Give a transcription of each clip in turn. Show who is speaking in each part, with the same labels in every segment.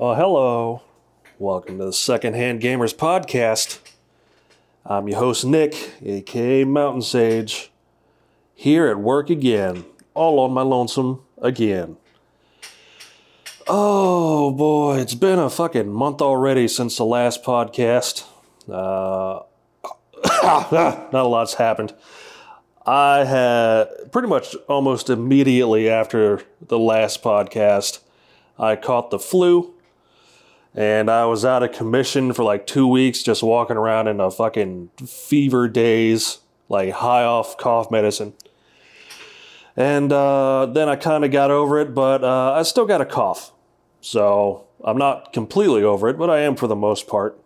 Speaker 1: Oh, hello. Welcome to the Secondhand Gamers Podcast. I'm your host, Nick, aka Mountain Sage, here at work again, all on my lonesome again. Oh boy, it's been a fucking month already since the last podcast. Uh, not a lot's happened. I had pretty much almost immediately after the last podcast, I caught the flu and I was out of commission for like two weeks, just walking around in a fucking fever daze, like high off cough medicine. And uh, then I kind of got over it, but uh, I still got a cough. So I'm not completely over it, but I am for the most part.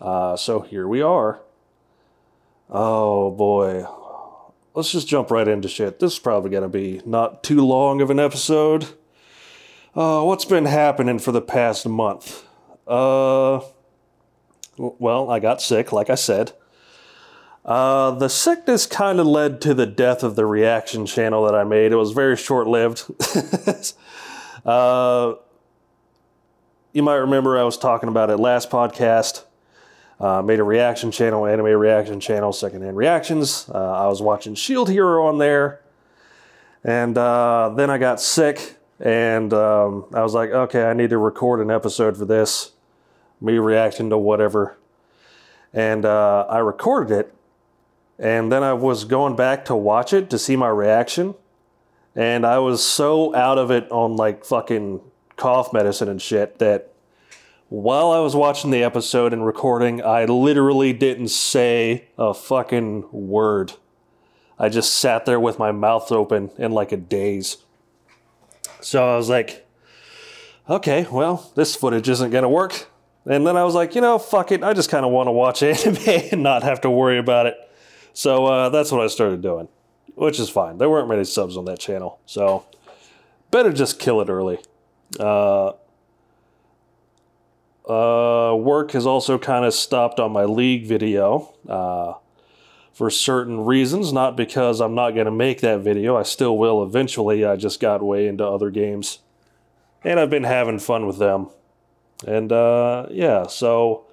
Speaker 1: Uh, so here we are. Oh boy. Let's just jump right into shit. This is probably going to be not too long of an episode. Uh, what's been happening for the past month? Uh, well, I got sick, like I said. Uh, the sickness kind of led to the death of the reaction channel that I made. It was very short lived. uh, you might remember I was talking about it last podcast. Uh, made a reaction channel, anime reaction channel, secondhand reactions. Uh, I was watching Shield Hero on there, and uh, then I got sick, and um, I was like, okay, I need to record an episode for this, me reacting to whatever, and uh, I recorded it, and then I was going back to watch it to see my reaction, and I was so out of it on like fucking cough medicine and shit that while I was watching the episode and recording, I literally didn't say a fucking word. I just sat there with my mouth open in like a daze. So I was like, okay, well, this footage isn't going to work. And then I was like, you know, fuck it. I just kind of want to watch anime and not have to worry about it. So uh, that's what I started doing, which is fine. There weren't many subs on that channel. So better just kill it early. Uh, uh, work has also kind of stopped on my league video uh, for certain reasons, not because I'm not going to make that video. I still will eventually. I just got way into other games. And I've been having fun with them. And uh, yeah, so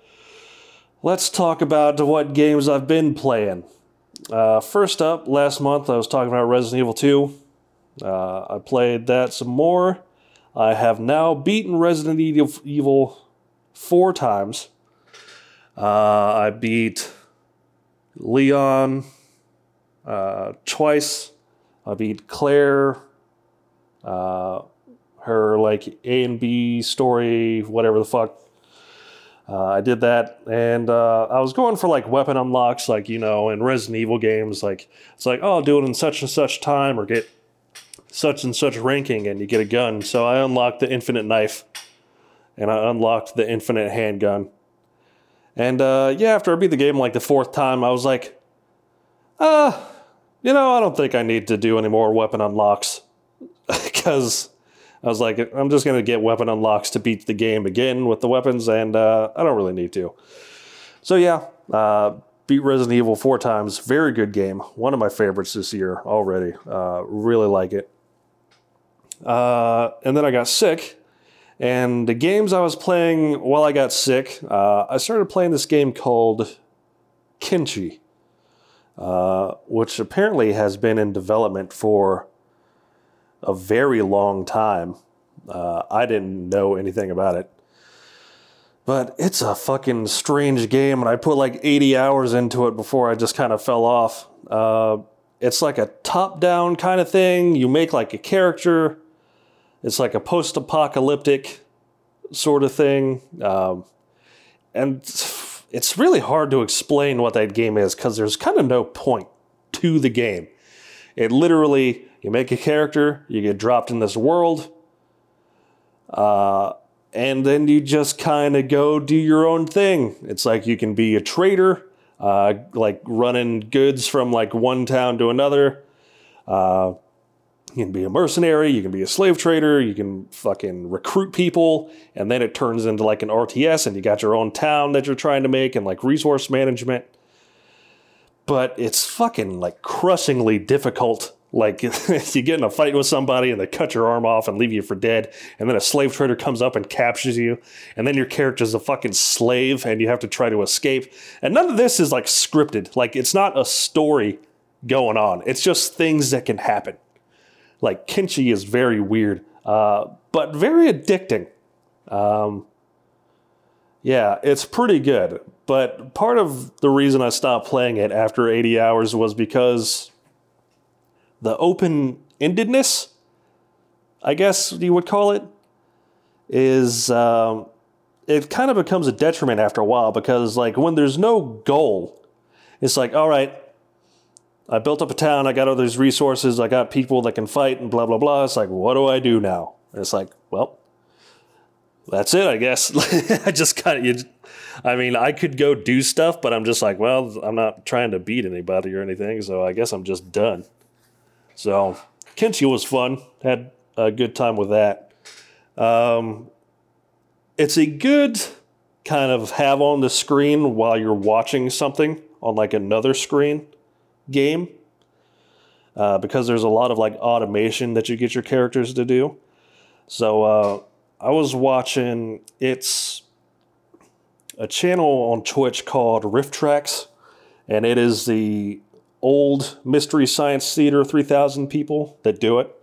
Speaker 1: let's talk about what games I've been playing. Uh, first up, last month I was talking about Resident Evil 2. Uh, I played that some more. I have now beaten Resident Evil four times. Uh, I beat Leon uh, twice. I beat Claire. Uh, her like A and B story, whatever the fuck. Uh, I did that, and uh, I was going for like weapon unlocks, like you know, in Resident Evil games, like it's like oh, do it in such and such time, or get such and such ranking, and you get a gun. So I unlocked the infinite knife and I unlocked the infinite handgun. And uh, yeah, after I beat the game like the fourth time, I was like, uh, you know, I don't think I need to do any more weapon unlocks. Because I was like, I'm just going to get weapon unlocks to beat the game again with the weapons, and uh, I don't really need to. So yeah, uh, beat Resident Evil four times. Very good game. One of my favorites this year already. Uh, really like it. Uh, and then I got sick and the games I was playing while I got sick, uh, I started playing this game called Kenshi, uh, which apparently has been in development for a very long time. Uh, I didn't know anything about it. But it's a fucking strange game, and I put like 80 hours into it before I just kind of fell off. Uh, it's like a top down kind of thing. You make like a character it's like a post apocalyptic sort of thing. Um, and it's really hard to explain what that game is because there's kind of no point to the game. It literally, you make a character, you get dropped in this world, uh, and then you just kind of go do your own thing. It's like you can be a trader, uh, like running goods from like one town to another. Uh, you can be a mercenary, you can be a slave trader, you can fucking recruit people, and then it turns into like an RTS and you got your own town that you're trying to make and like resource management. But it's fucking like crushingly difficult Like you get in a fight with somebody and they cut your arm off and leave you for dead, and then a slave trader comes up and captures you, and then your character's a fucking slave and you have to try to escape. And none of this is like scripted. Like it's not a story going on. It's just things that can happen. Like Kenshi is very weird, uh, but very addicting. Um, yeah, it's pretty good. But part of the reason I stopped playing it after 80 hours was because the open endedness, I guess you would call it, is um, it kind of becomes a detriment after a while because, like, when there's no goal, it's like, all right, I built up a town, I got all these resources, I got people that can fight, and blah, blah, blah. It's like, what do I do now? And it's like, well, that's it, I guess. I just kind of, I mean, I could go do stuff, but I'm just like, well, I'm not trying to beat anybody or anything, so I guess I'm just done. So, Kenshi was fun. Had a good time with that. Um, it's a good kind of have on the screen while you're watching something on like another screen game uh, because there's a lot of like automation that you get your characters to do. So uh, I was watching it's a channel on Twitch called RiffTrax, and it is the old Mystery Science Theater 3000 people that do it.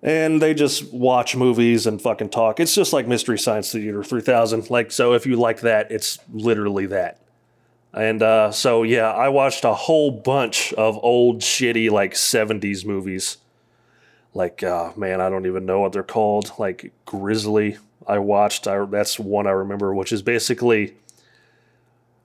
Speaker 1: And they just watch movies and fucking talk. It's just like Mystery Science Theater 3000. Like, so if you like that, it's literally that. And uh, so, yeah, I watched a whole bunch of old, shitty, like 70s movies. Like, uh, man, I don't even know what they're called. Like, Grizzly, I watched. I, that's one I remember, which is basically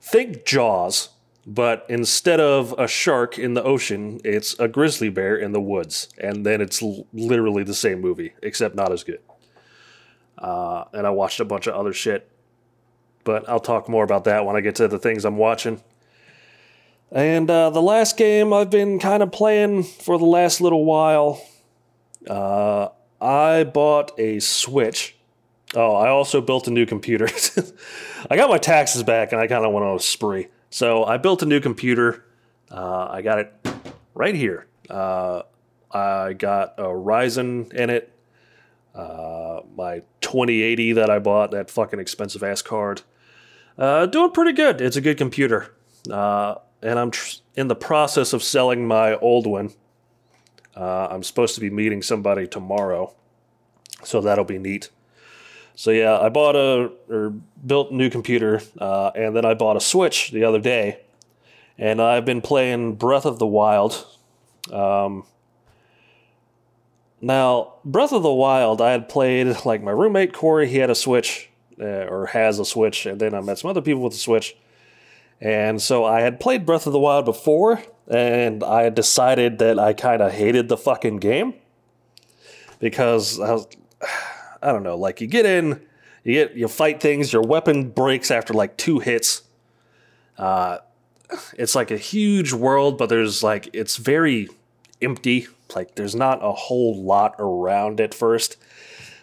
Speaker 1: think Jaws, but instead of a shark in the ocean, it's a grizzly bear in the woods, and then it's l- literally the same movie, except not as good. Uh, and I watched a bunch of other shit, but I'll talk more about that when I get to the things I'm watching. And uh, the last game I've been kind of playing for the last little while, uh, I bought a Switch. Oh, I also built a new computer. I got my taxes back, and I kind of went on a spree. So I built a new computer. Uh, I got it right here. Uh, I got a Ryzen in it. Uh, my 2080 that I bought, that fucking expensive ass card. Uh, doing pretty good. It's a good computer. Uh, and I'm tr- in the process of selling my old one. Uh, I'm supposed to be meeting somebody tomorrow. So that'll be neat. So yeah, I bought a or built a new computer, uh, and then I bought a Switch the other day, and I've been playing Breath of the Wild. Um, now, Breath of the Wild, I had played like my roommate Corey. He had a Switch, uh, or has a Switch, and then I met some other people with a Switch, and so I had played Breath of the Wild before, and I decided that I kind of hated the fucking game because I was. I don't know, like you get in, you get you fight things, your weapon breaks after like two hits. Uh, it's like a huge world, but there's like it's very empty. Like there's not a whole lot around at first.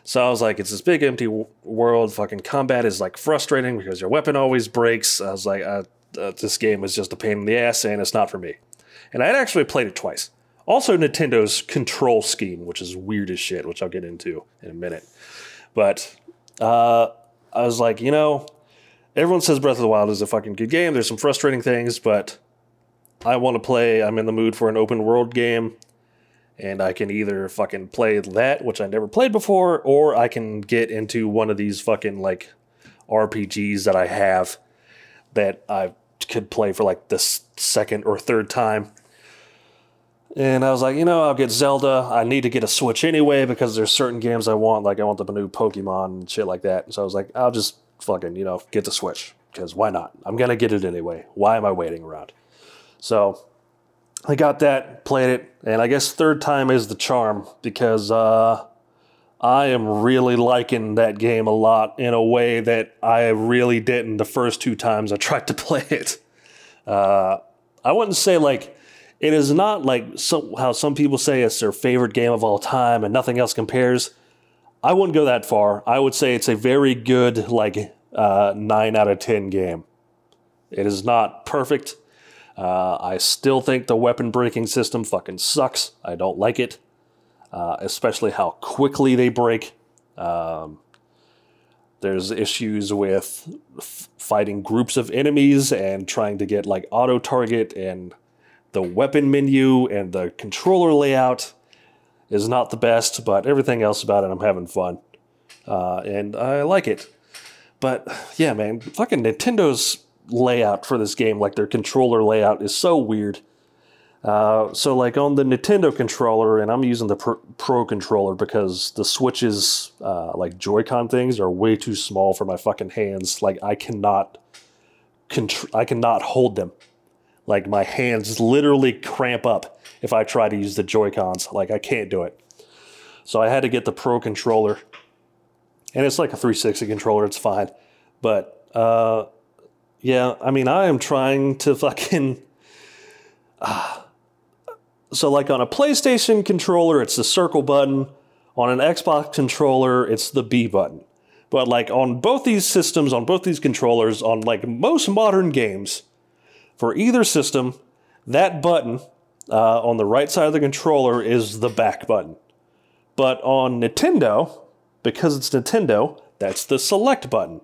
Speaker 1: So I was like, it's this big empty w- world. Fucking combat is like frustrating because your weapon always breaks. I was like, uh, uh, this game is just a pain in the ass, and it's not for me. And I had actually played it twice. Also, Nintendo's control scheme, which is weird as shit, which I'll get into in a minute. But uh, I was like, you know, everyone says Breath of the Wild is a fucking good game. There's some frustrating things, but I want to play. I'm in the mood for an open world game. And I can either fucking play that, which I never played before, or I can get into one of these fucking like RPGs that I have that I could play for like the second or third time. And I was like, you know, I'll get Zelda. I need to get a Switch anyway because there's certain games I want, like I want the new Pokemon and shit like that. So I was like, I'll just fucking, you know, get the Switch because why not? I'm gonna get it anyway. Why am I waiting around? So I got that, played it, and I guess third time is the charm because uh, I am really liking that game a lot in a way that I really didn't the first two times I tried to play it. Uh, I wouldn't say like it is not like so, how some people say it's their favorite game of all time and nothing else compares. I wouldn't go that far. I would say it's a very good, like, uh, 9 out of 10 game. It is not perfect. Uh, I still think the weapon breaking system fucking sucks. I don't like it, uh, especially how quickly they break. Um, there's issues with f- fighting groups of enemies and trying to get like auto target, and the weapon menu and the controller layout is not the best, but everything else about it, I'm having fun. Uh, and I like it. But yeah, man, fucking Nintendo's layout for this game, like their controller layout, is so weird. Uh, so like on the Nintendo controller, and I'm using the Pro, Pro controller because the Switch's uh, like Joy-Con things are way too small for my fucking hands. Like I cannot, contr- I cannot hold them. Like my hands literally cramp up if I try to use the Joy-Cons. Like I can't do it. So I had to get the Pro controller, and it's like a 360 controller. It's fine, but uh, yeah, I mean I am trying to fucking. Uh, so, like on a PlayStation controller, it's the circle button. On an Xbox controller, it's the B button. But like on both these systems, on both these controllers, on like most modern games, for either system, that button uh, on the right side of the controller is the back button. But on Nintendo, because it's Nintendo, that's the select button.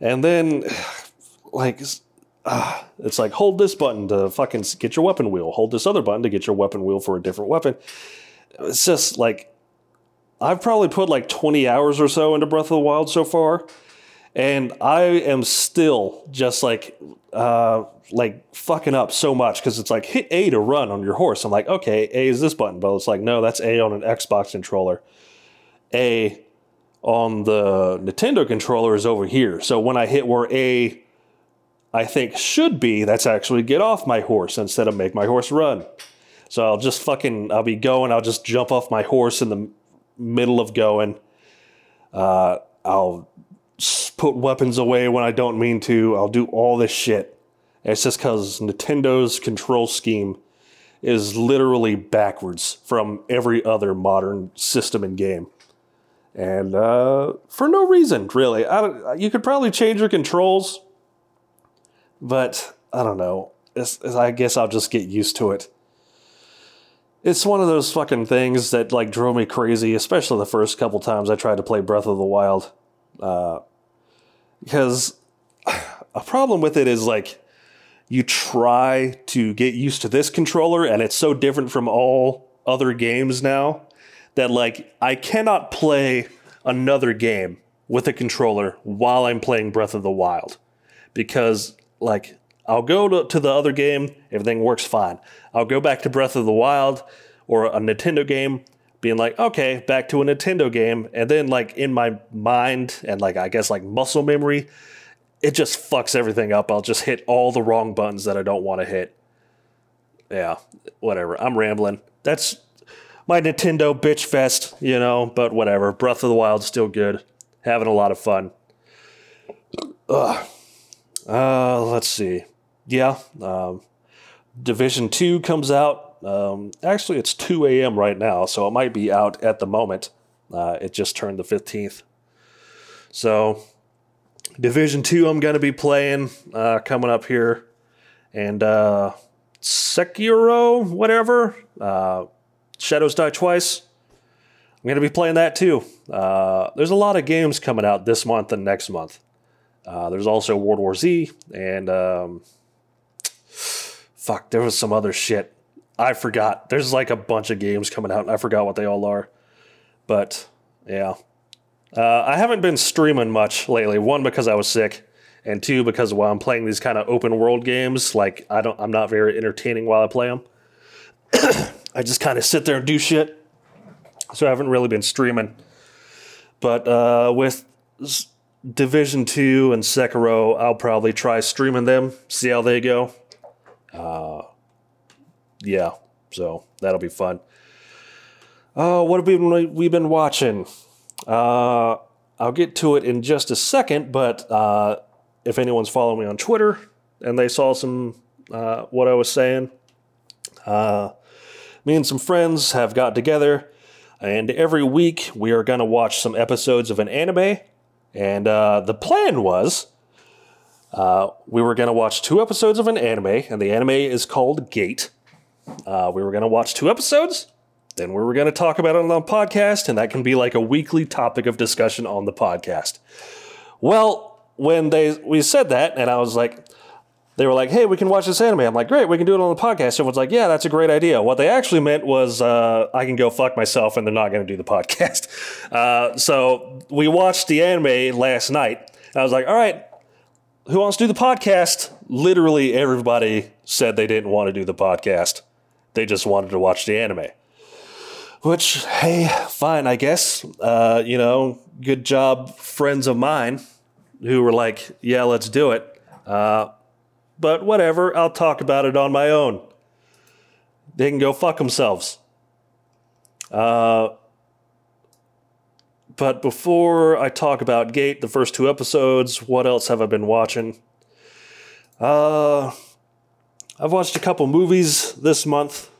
Speaker 1: And then, like, uh, it's like hold this button to fucking get your weapon wheel, hold this other button to get your weapon wheel for a different weapon. It's just like I've probably put like 20 hours or so into Breath of the Wild so far, and I am still just like uh, like fucking up so much because it's like hit A to run on your horse. I'm like, okay, A is this button, but it's like no, that's A on an Xbox controller. A on the Nintendo controller is over here. So when I hit where A I think should be that's actually get off my horse instead of make my horse run. So I'll just fucking I'll be going. I'll just jump off my horse in the middle of going. Uh, I'll put weapons away when I don't mean to. I'll do all this shit. it's just because Nintendo's control scheme is literally backwards from every other modern system and game. And uh, for no reason, really. you could probably change your controls but I don't know. It's, it's, I guess I'll just get used to it. It's one of those fucking things that like drove me crazy, especially the first couple times I tried to play Breath of the Wild. Uh, because a problem with it is like you try to get used to this controller and it's so different from all other games now that like I cannot play another game with a controller while I'm playing Breath of the Wild because like I'll go to, to the other game, everything works fine. I'll go back to Breath of the Wild or a Nintendo game, being like, okay, back to a Nintendo game, and then like in my mind and like I guess like muscle memory, it just fucks everything up. I'll just hit all the wrong buttons that I don't want to hit. Yeah, whatever. I'm rambling. That's my Nintendo bitch fest, you know, but whatever. Breath of the Wild's still good. Having a lot of fun. Ugh. Uh, let's see. Yeah, um, Division Two comes out. Um, actually, it's two a.m. right now, so it might be out at the moment. Uh, it just turned the fifteenth. So, Division Two, I'm going to be playing uh, coming up here, and uh, Sekiro, whatever. Uh, Shadows Die Twice. I'm going to be playing that too. Uh, there's a lot of games coming out this month and next month. Uh, there's also World War Z and um, fuck, there was some other shit. I forgot. There's like a bunch of games coming out, and I forgot what they all are. But yeah, uh, I haven't been streaming much lately. One because I was sick, and two because while I'm playing these kind of open world games, like I don't, I'm not very entertaining while I play them. I just kind of sit there and do shit. So I haven't really been streaming. But uh, with Division Two and Sekiro, I'll probably try streaming them, see how they go. Uh, yeah, so that'll be fun. Uh, what have we been, we been watching? Uh, I'll get to it in just a second, but uh, if anyone's following me on Twitter and they saw some uh, what I was saying, uh, me and some friends have got together, and every week we are going to watch some episodes of an anime and uh, the plan was Uh, we were going to watch two episodes of an anime, and the anime is called Gate. Uh, we were going to watch two episodes, then we were going to talk about it on the podcast, and that can be like a weekly topic of discussion on the podcast. Well, when they we said that, and I was like, they were like, "Hey, we can watch this anime." I'm like, "Great, we can do it on the podcast." Everyone's like, "Yeah, that's a great idea." What they actually meant was, uh, I can go fuck myself, and they're not going to do the podcast. Uh, so we watched the anime last night. I was like, "All right, who wants to do the podcast?" Literally, everybody said they didn't want to do the podcast. They just wanted to watch the anime. Which, hey, fine, I guess. Uh, you know, good job, friends of mine who were like, yeah, let's do it. But whatever, I'll talk about it on my own. They can go fuck themselves. Uh, but before I talk about Gate, the first two episodes, what else have I been watching? Uh, I've watched a couple movies this month,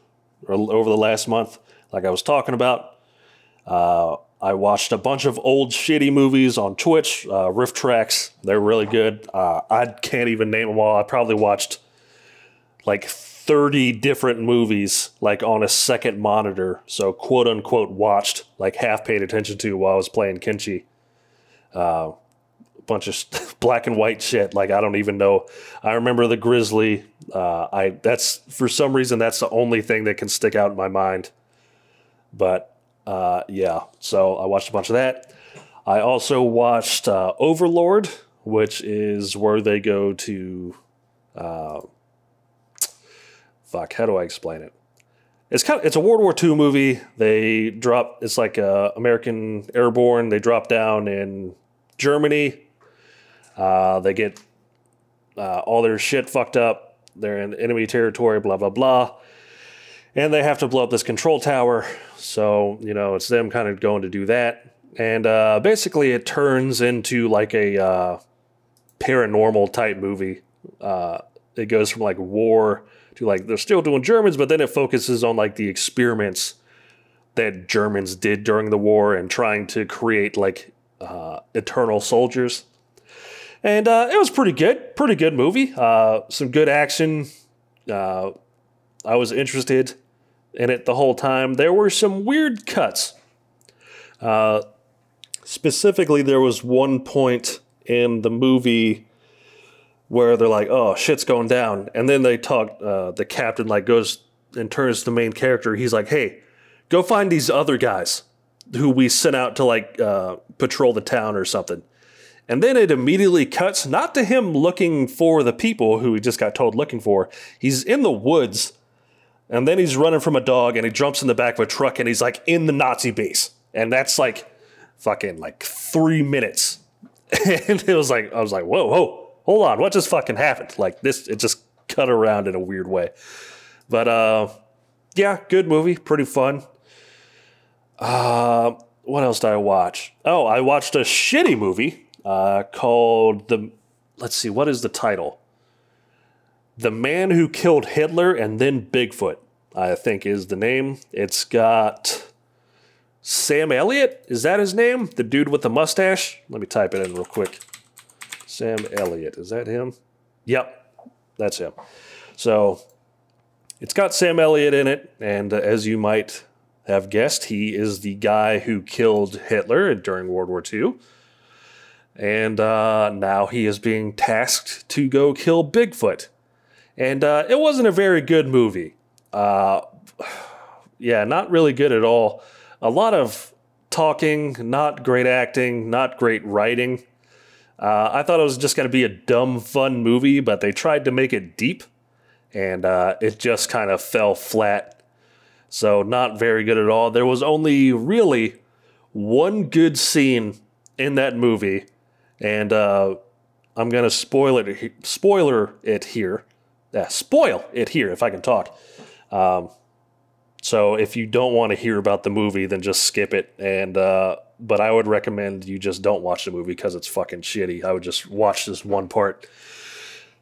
Speaker 1: or over the last month like I was talking about. Uh, I watched a bunch of old shitty movies on Twitch, uh, RiffTrax. They're really good. Uh, I can't even name them all. I probably watched like 30 different movies like on a second monitor. So quote unquote watched, like half paid attention to while I was playing Kenshi. Uh, a bunch of black and white shit. Like I don't even know. I remember the Grizzly. Uh, I that's for some reason that's the only thing that can stick out in my mind. But uh, yeah, so I watched a bunch of that. I also watched uh, Overlord, which is where they go to. Uh, fuck, how do I explain it? It's kind of it's a World War II movie. They drop it's like uh, American Airborne. They drop down in Germany. Uh, they get uh, all their shit fucked up. They're in enemy territory. Blah blah blah and they have to blow up this control tower. So, you know, it's them kind of going to do that. And uh, basically, it turns into like a uh, paranormal type movie. Uh, it goes from like war to like they're still doing Germans, but then it focuses on like the experiments that Germans did during the war and trying to create like uh, eternal soldiers. And uh, it was pretty good, pretty good movie. Uh, some good action. I was interested in it the whole time. There were some weird cuts. Uh, specifically, there was one point in the movie where they're like, "Oh, shit's going down," and then they talk. Uh, the captain like goes and turns to the main character. He's like, "Hey, go find these other guys who we sent out to like uh, patrol the town or something." And then it immediately cuts not to him looking for the people who he just got told looking for. He's in the woods and then he's running from a dog and he jumps in the back of a truck and he's like in the Nazi base. And that's like fucking like three minutes. and it was like, I was like, whoa, whoa, hold on. What just fucking happened? Like this, it just cut around in a weird way. But uh, yeah, good movie. Pretty fun. Uh, what else did I watch? Oh, I watched a shitty movie uh, called the. Let's see, what is the title? The Man Who Killed Hitler and Then Bigfoot, I think is the name. It's got Sam Elliott. Is that his name? The dude with the mustache? Let me type it in real quick. Sam Elliott. Is that him? Yep, that's him. So it's got Sam Elliott in it, and uh, as you might have guessed, he is the guy who killed Hitler during World War II. And uh, now he is being tasked to go kill Bigfoot. And uh, it wasn't a very good movie. Uh, yeah, not really good at all. A lot of talking, not great acting, not great writing. Uh, I thought it was just going to be a dumb, fun movie, but they tried to make it deep, and uh, it just kind of fell flat. So, not very good at all. There was only really one good scene in that movie, and uh, I'm going to spoil it. Spoiler it here uh, spoil it here if I can talk. Um, so if you don't want to hear about the movie, then just skip it. And uh, but I would recommend you just don't watch the movie because it's fucking shitty. I would just watch this one part.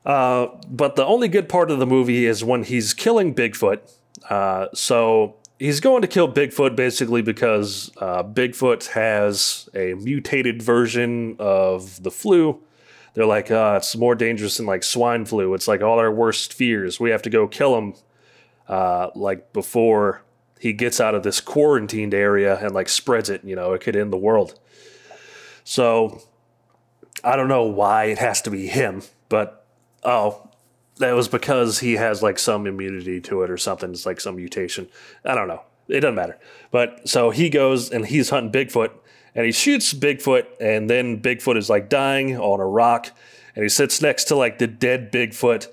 Speaker 1: Uh, but the only good part of the movie is when he's killing Bigfoot. Uh, so he's going to kill Bigfoot basically because uh, Bigfoot has a mutated version of the flu they're like, uh, it's more dangerous than like swine flu. It's like all our worst fears. We have to go kill him, uh, like before he gets out of this quarantined area and like spreads it. You know, it could end the world. So I don't know why it has to be him, but oh, that was because he has like some immunity to it or something. It's like some mutation. I don't know. It doesn't matter. But so he goes and he's hunting Bigfoot and he shoots Bigfoot and then Bigfoot is like dying on a rock and he sits next to like the dead Bigfoot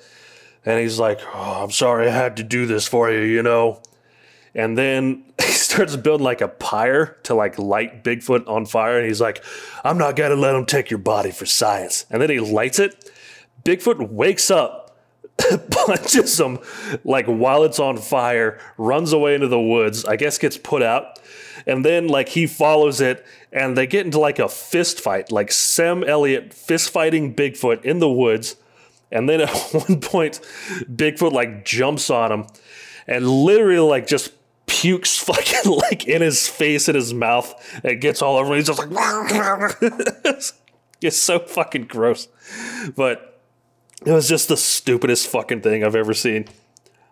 Speaker 1: and he's like, oh, I'm sorry I had to do this for you, you know. And then he starts building like a pyre to like light Bigfoot on fire. And he's like, I'm not to let him take your body for science. And then he lights it. Bigfoot wakes up punches him like while it's on fire, runs away into the woods, I guess gets put out. And then like he follows it and they get into like a fist fight, like Sam Elliott fist fighting Bigfoot in the woods. And then at one point, Bigfoot like jumps on him and literally like just pukes fucking like in his face and his mouth and gets all over him. He's just like it's so fucking gross. But it was just the stupidest fucking thing I've ever seen.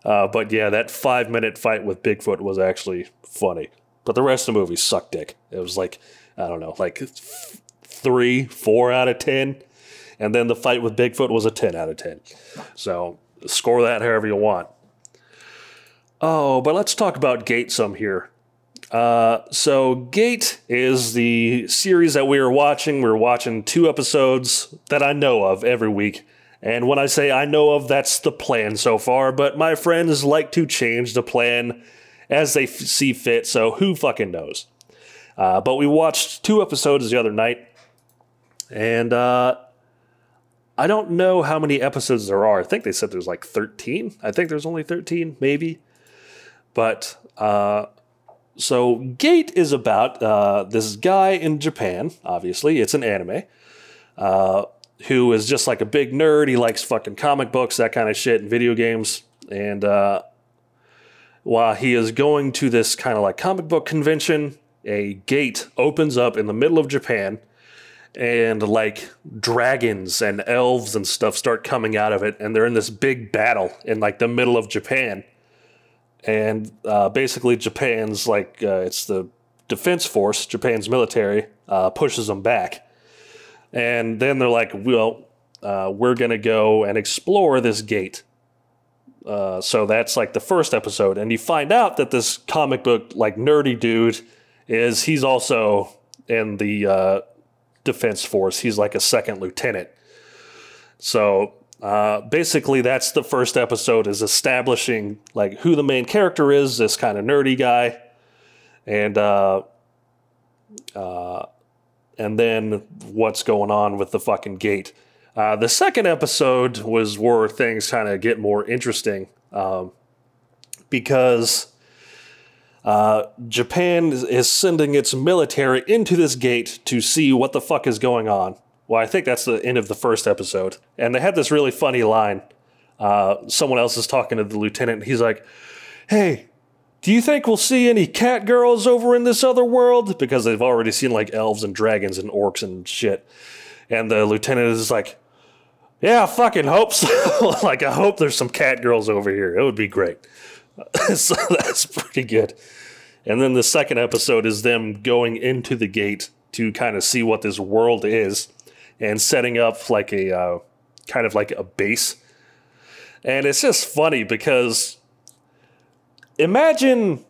Speaker 1: Uh, but yeah, that five minute fight with Bigfoot was actually funny. But the rest of the movie sucked dick. It was like, I don't know, like three, four out of 10. And then the fight with Bigfoot was a 10 out of 10. So score that however you want. Oh, but let's talk about Gate some here. Uh, so, Gate is the series that we are watching. We're watching two episodes that I know of every week. And when I say I know of, that's the plan so far. But my friends like to change the plan as they f- see fit, so who fucking knows? Uh, but we watched two episodes the other night, and uh, I don't know how many episodes there are. I think they said there's like 13. I think there's only 13, maybe. But uh, so Gate is about uh, this guy in Japan, obviously, it's an anime. Who is just like a big nerd. He likes fucking comic books, that kind of shit, and video games. And uh, while he is going to this kind of like comic book convention, a gate opens up in the middle of Japan, and like dragons and elves and stuff start coming out of it, and they're in this big battle in like the middle of Japan. And uh, basically, Japan's like uh, it's the defense force, Japan's military, uh, pushes them back and then they're like, well, uh, we're going to go and explore this gate. Uh, so that's like the first episode. And you find out that this comic book, like nerdy dude, is he's also in the uh, defense force. He's like a second lieutenant. So uh, basically, that's the first episode is establishing like who the main character is, this kind of nerdy guy, and uh, uh, and then what's going on with the fucking gate. Uh, the second episode was where things kind of get more interesting um, because uh, Japan is sending its military into this gate to see what the fuck is going on. Well, I think that's the end of the first episode. And they had this really funny line. Uh, someone else is talking to the lieutenant. and he's like, Hey, do you think we'll see any cat girls over in this other world? Because they've already seen like elves and dragons and orcs and shit. And the lieutenant is like, yeah, I fucking hope so. like, I hope there's some cat girls over here. It would be great. so that's pretty good. And then the second episode is them going into the gate to kind of see what this world is and setting up like a uh, kind of like a base. And it's just funny because imagine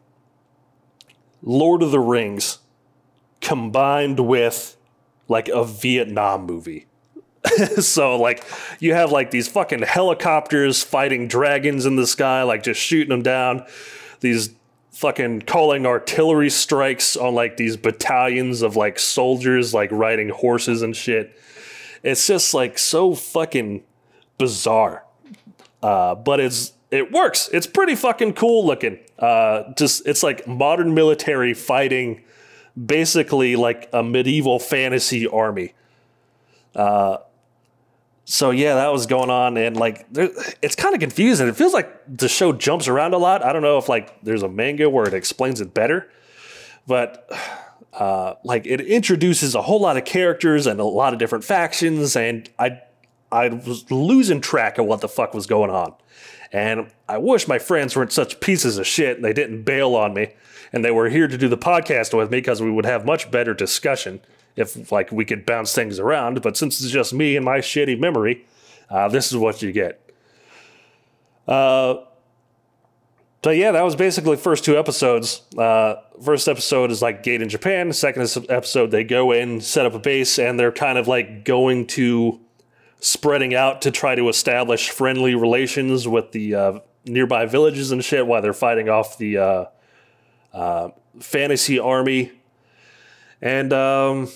Speaker 1: Lord of the Rings combined with like a Vietnam movie. so like you have like these fucking helicopters fighting dragons in the sky, like just shooting them down. These fucking calling artillery strikes on like these battalions of like soldiers like riding horses and shit. It's just like so fucking bizarre. Uh, but it's it works. It's pretty fucking cool looking. Uh, just it's like modern military fighting, basically like a medieval fantasy army. Uh, so yeah, that was going on, and like there, it's kind of confusing. It feels like the show jumps around a lot. I don't know if like there's a manga where it explains it better, but uh, like it introduces a whole lot of characters and a lot of different factions, and I I was losing track of what the fuck was going on. And I wish my friends weren't such pieces of shit and they didn't bail on me and they were here to do the podcast with me because we would have much better discussion if like we could bounce things around. But since it's just me and my shitty memory, uh, this is what you get. Uh, so yeah, that was basically first two episodes. Uh, first episode is like Gate in Japan. Second episode, they go in, set up a base, and they're kind of like going to spreading out to try to establish friendly relations with the uh, nearby villages and shit while they're fighting off the uh, uh, fantasy army. And um,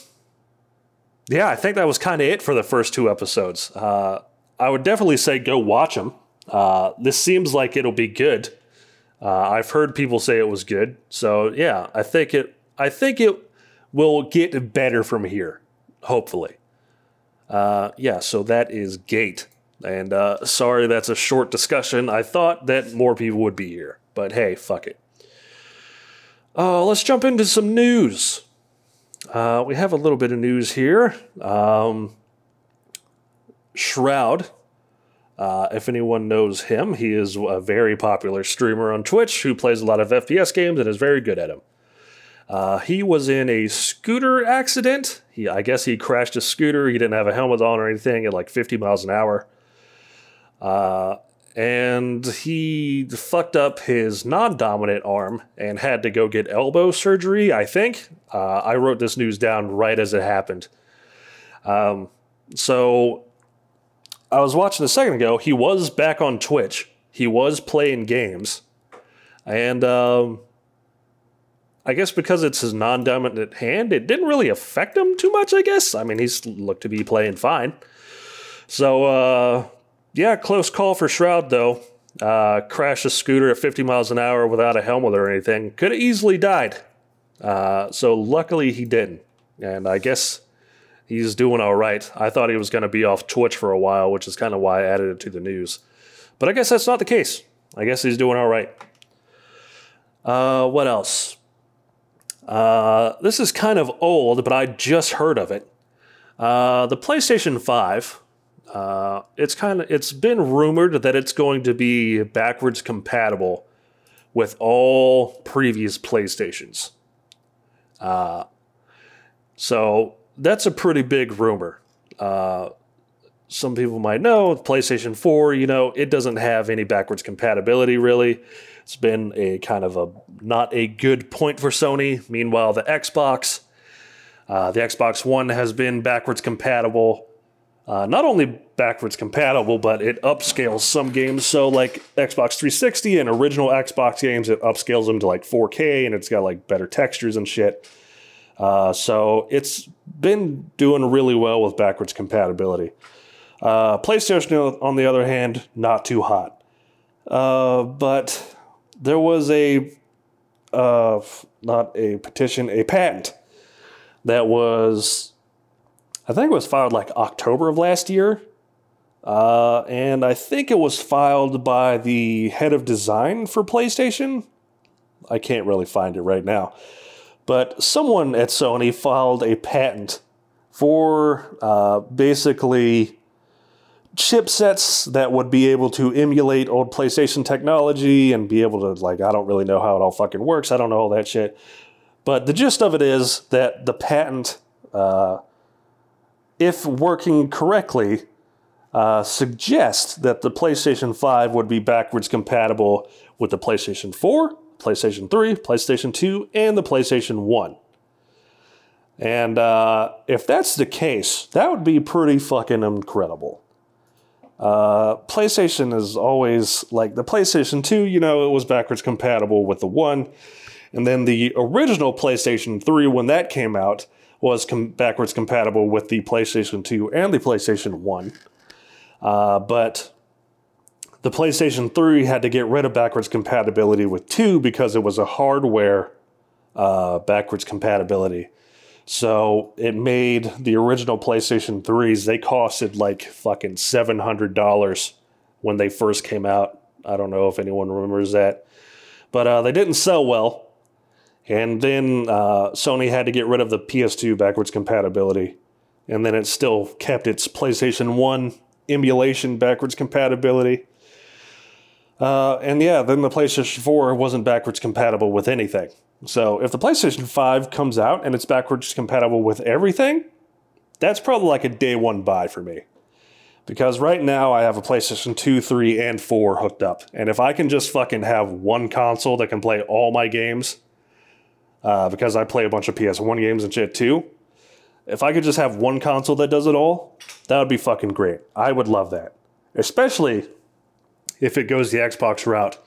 Speaker 1: yeah, I think that was kind of it for the first two episodes. Uh, I would definitely say go watch them. Uh, this seems like it'll be good. Uh, I've heard people say it was good, so yeah, I think it. I think it will get better from here, hopefully. Uh, yeah, so that is Gate, and uh, sorry that's a short discussion. I thought that more people would be here, but hey, fuck it. Uh, let's jump into some news. Uh, we have a little bit of news here. Um, Shroud, uh, if anyone knows him, he is a very popular streamer on Twitch who plays a lot of FPS games and is very good at them. Uh, he was in a scooter accident. He, I guess he crashed a scooter. He didn't have a helmet on or anything at like 50 miles an hour. Uh, and he fucked up his non-dominant arm and had to go get elbow surgery. I think uh, I wrote this news down right as it happened. Um, so I was watching a second ago. He was back on Twitch. He was playing games, and um, I guess because it's his non-dominant hand, it didn't really affect him too much. I guess. I mean, he's looked to be playing fine. So. Uh, yeah, close call for Shroud though. Uh, a scooter at 50 miles an hour without a helmet or anything. Could have easily died. Uh, so luckily he didn't. And I guess he's doing all right. I thought he was going to be off Twitch for a while, which is kind of why I added it to the news. But I guess that's not the case. I guess he's doing all right. Uh, what else? Uh, this is kind of old, but I just heard of it. Uh, the PlayStation 5 uh, it's kind of it's been rumored that it's going to be backwards compatible with all previous PlayStations. Uh, so that's a pretty big rumor. Uh, some people might know PlayStation 4, you know, it doesn't have any backwards compatibility really. It's been a kind of a not a good point for Sony. Meanwhile, the Xbox, uh, the Xbox One has been backwards compatible uh, not only backwards compatible, but it upscales some games. So, like Xbox 360 and original Xbox games, it upscales them to like 4K and it's got like better textures and shit. Uh, so, it's been doing really well with backwards compatibility. Uh, PlayStation, on the other hand, not too hot. Uh, but there was a, uh, not a petition, a patent that was I think it was filed like October of last year. Uh, and I think it was filed by the head of design for PlayStation. I can't really find it right now. But someone at Sony filed a patent for uh, basically chipsets that would be able to emulate old PlayStation technology and be able to, like, I don't really know how it all fucking works. I don't know all that shit. But the gist of it is that the patent uh, if working correctly, uh, suggest that the PlayStation 5 would be backwards compatible with the PlayStation 4, PlayStation 3, PlayStation 2, and the PlayStation 1. And uh, if that's the case, that would be pretty fucking incredible. Uh, PlayStation is always like the PlayStation 2, you know, it was backwards compatible with the 1. And then the original PlayStation 3, when that came out, was com- backwards compatible with the PlayStation 2 and the PlayStation 1. Uh, but the PlayStation 3 had to get rid of backwards compatibility with 2 because it was a hardware uh, backwards compatibility. So it made the original PlayStation 3s, they costed like fucking $700 when they first came out. I don't know if anyone remembers that. But uh, they didn't sell well. And then uh, Sony had to get rid of the PS2 backwards compatibility. And then it still kept its PlayStation 1 emulation backwards compatibility. Uh, and yeah, then the PlayStation 4 wasn't backwards compatible with anything. So if the PlayStation 5 comes out and it's backwards compatible with everything, that's probably like a day one buy for me. Because right now I have a PlayStation 2, 3, and 4 hooked up. And if I can just fucking have one console that can play all my games, uh, because I play a bunch of PS1 games and shit too, if I could just have one console that does it all, that would be fucking great. I would love that. Especially if it goes the Xbox route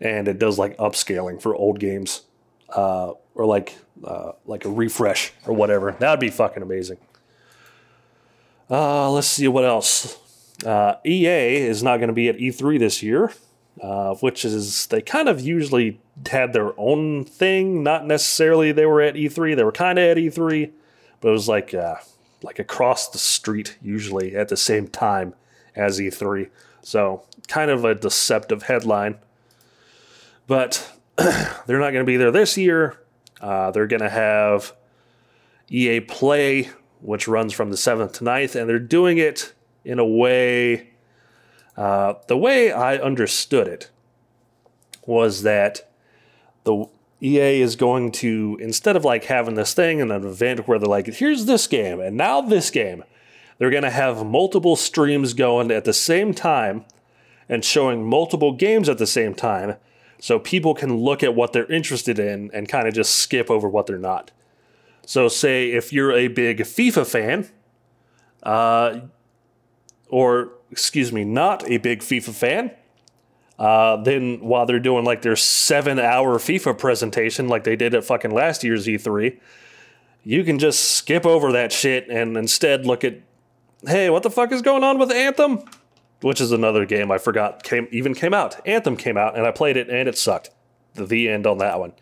Speaker 1: and it does like upscaling for old games uh, or like uh, like a refresh or whatever. That would be fucking amazing. Uh, let's see what else. Uh, EA is not going to be at E3 this year, uh, which is they kind of usually had their own thing. Not necessarily they were at E3. They were kind of at E3, but it was like uh, like across the street usually at the same time as E3. So kind of a deceptive headline. But they're not going to be there this year. Uh, they're going to have EA Play, which runs from the 7th to 9th, and they're doing it in a way. Uh, the way I understood it was that the EA is going to, instead of like having this thing in an event where they're like, here's this game, and now this game, they're going to have multiple streams going at the same time and showing multiple games at the same time so people can look at what they're interested in and kind of just skip over what they're not. So, say if you're a big FIFA fan, uh, or excuse me, not a big FIFA fan, uh, then while they're doing like their seven hour FIFA presentation, like they did at fucking last year's E3, you can just skip over that shit and instead look at, hey, what the fuck is going on with Anthem? Which is another game I forgot came even came out. Anthem came out, and I played it, and it sucked. The, the end on that one.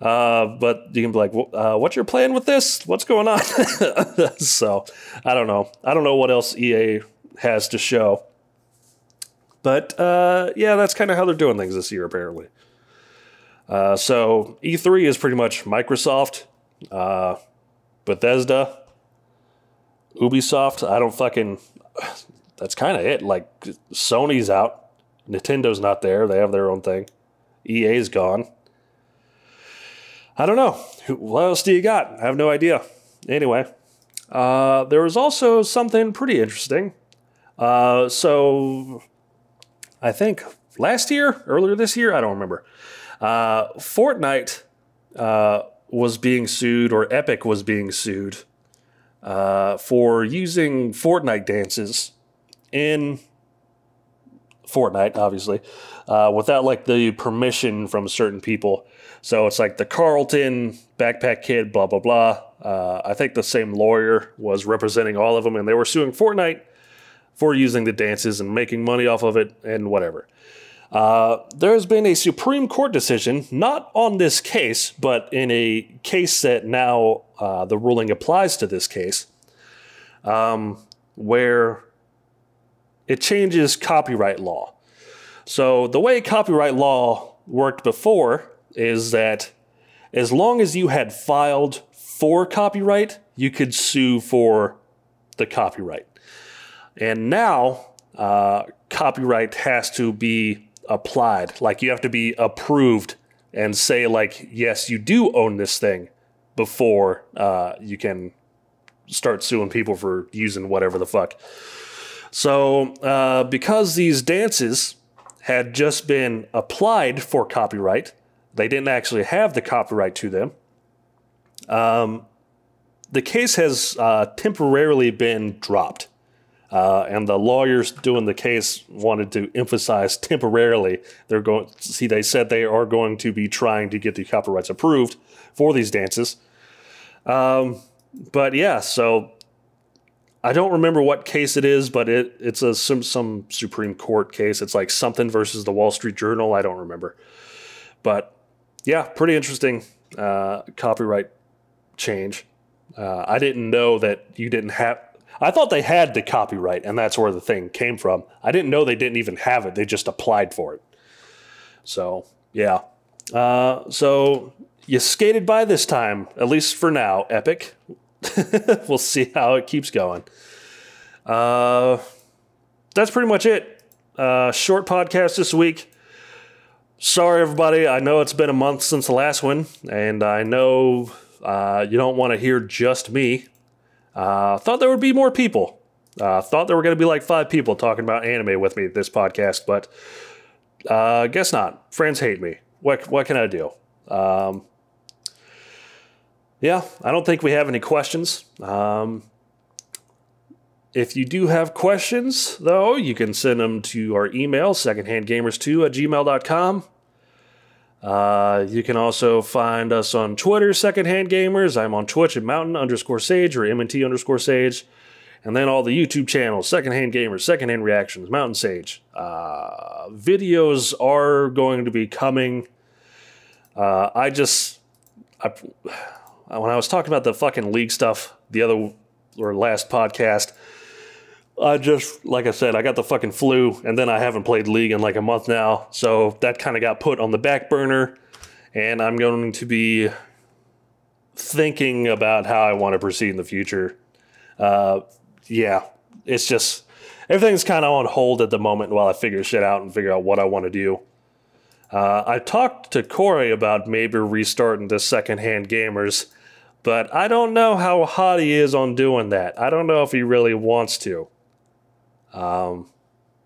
Speaker 1: Uh, but you can be like, uh, "What's your plan with this? What's going on?" so I don't know. I don't know what else EA has to show. But uh, yeah, that's kind of how they're doing things this year, apparently. Uh, so E3 is pretty much Microsoft, uh, Bethesda, Ubisoft. I don't fucking that's kind of it. Like Sony's out, Nintendo's not there. They have their own thing. EA's gone. I don't know. What else do you got? I have no idea. Anyway, uh, there was also something pretty interesting. Uh, so, I think last year, earlier this year, I don't remember. Uh, Fortnite uh, was being sued, or Epic was being sued uh, for using Fortnite dances in Fortnite, obviously, uh, without like the permission from certain people. So it's like the Carlton backpack kid, blah blah blah. Uh, I think the same lawyer was representing all of them, and they were suing Fortnite for using the dances and making money off of it and whatever. Uh, there has been a Supreme Court decision, not on this case, but in a case that now uh, the ruling applies to this case, um, where it changes copyright law. So the way copyright law worked before is that as long as you had filed for copyright, you could sue for the copyright. And now, uh, copyright has to be applied. Like you have to be approved and say, like, yes, you do own this thing before uh, you can start suing people for using whatever the fuck. So, uh, because these dances had just been applied for copyright, they didn't actually have the copyright to them. Um, the case has uh, temporarily been dropped. Uh, and the lawyers doing the case wanted to emphasize temporarily. They're going see. They said they are going to be trying to get the copyrights approved for these dances. Um, but yeah, so I don't remember what case it is, but it it's a some some Supreme Court case. It's like something versus the Wall Street Journal. I don't remember, but yeah, pretty interesting uh, copyright change. Uh, I didn't know that you didn't have. I thought they had the copyright, and that's where the thing came from. I didn't know they didn't even have it. They just applied for it. So yeah. Uh, so you skated by this time, at least for now, Epic. we'll see how it keeps going. Uh, that's pretty much it. Uh, short podcast this week. Sorry, everybody. I know it's been a month since the last one, and I know uh, you don't want to hear just me. Uh, thought there would be more people. Uh, thought there were going to be like five people talking about anime with me this podcast, but uh, guess not. Friends hate me. What what can I do? Um, yeah, I don't think we have any questions. Um, if you do have questions, though, you can send them to our email, secondhandgamers2 at gmail.com. Uh, you can also find us on Twitter, Secondhand Gamers. I'm on Twitch at Mountain underscore Sage or MNT underscore Sage. And then all the YouTube channels, Secondhand Gamers, Secondhand Reactions, Mountain Sage. Uh, videos are going to be coming. Uh, I just, I, when I was talking about the fucking league stuff the other or last podcast, I just, like I said, I got the fucking flu, and then I haven't played League in like a month now. So that kind of got put on the back burner, and I'm going to be thinking about how I want to proceed in the future. Uh, yeah, it's just everything's kind of on hold at the moment while I figure shit out and figure out what I want to do. Uh, I talked to Corey about maybe restarting the secondhand gamers, but I don't know how hot he is on doing that. I don't know if he really wants to. Um,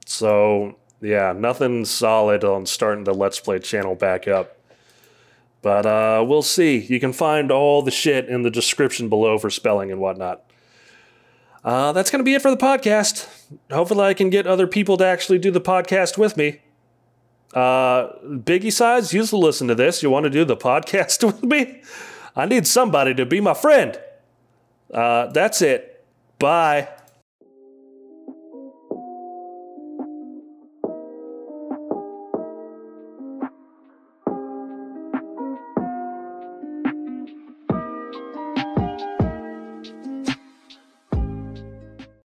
Speaker 1: so yeah, nothing solid on starting the Let's Play channel back up. But uh, we'll see. You can find all the shit in the description below for spelling and whatnot. Uh, that's going to be it for the podcast. Hopefully, I can get other people to actually do the podcast with me. Uh, Biggie size, you listen to this. You want to do the podcast with me? I need somebody to be my friend. Uh, that's it. Bye.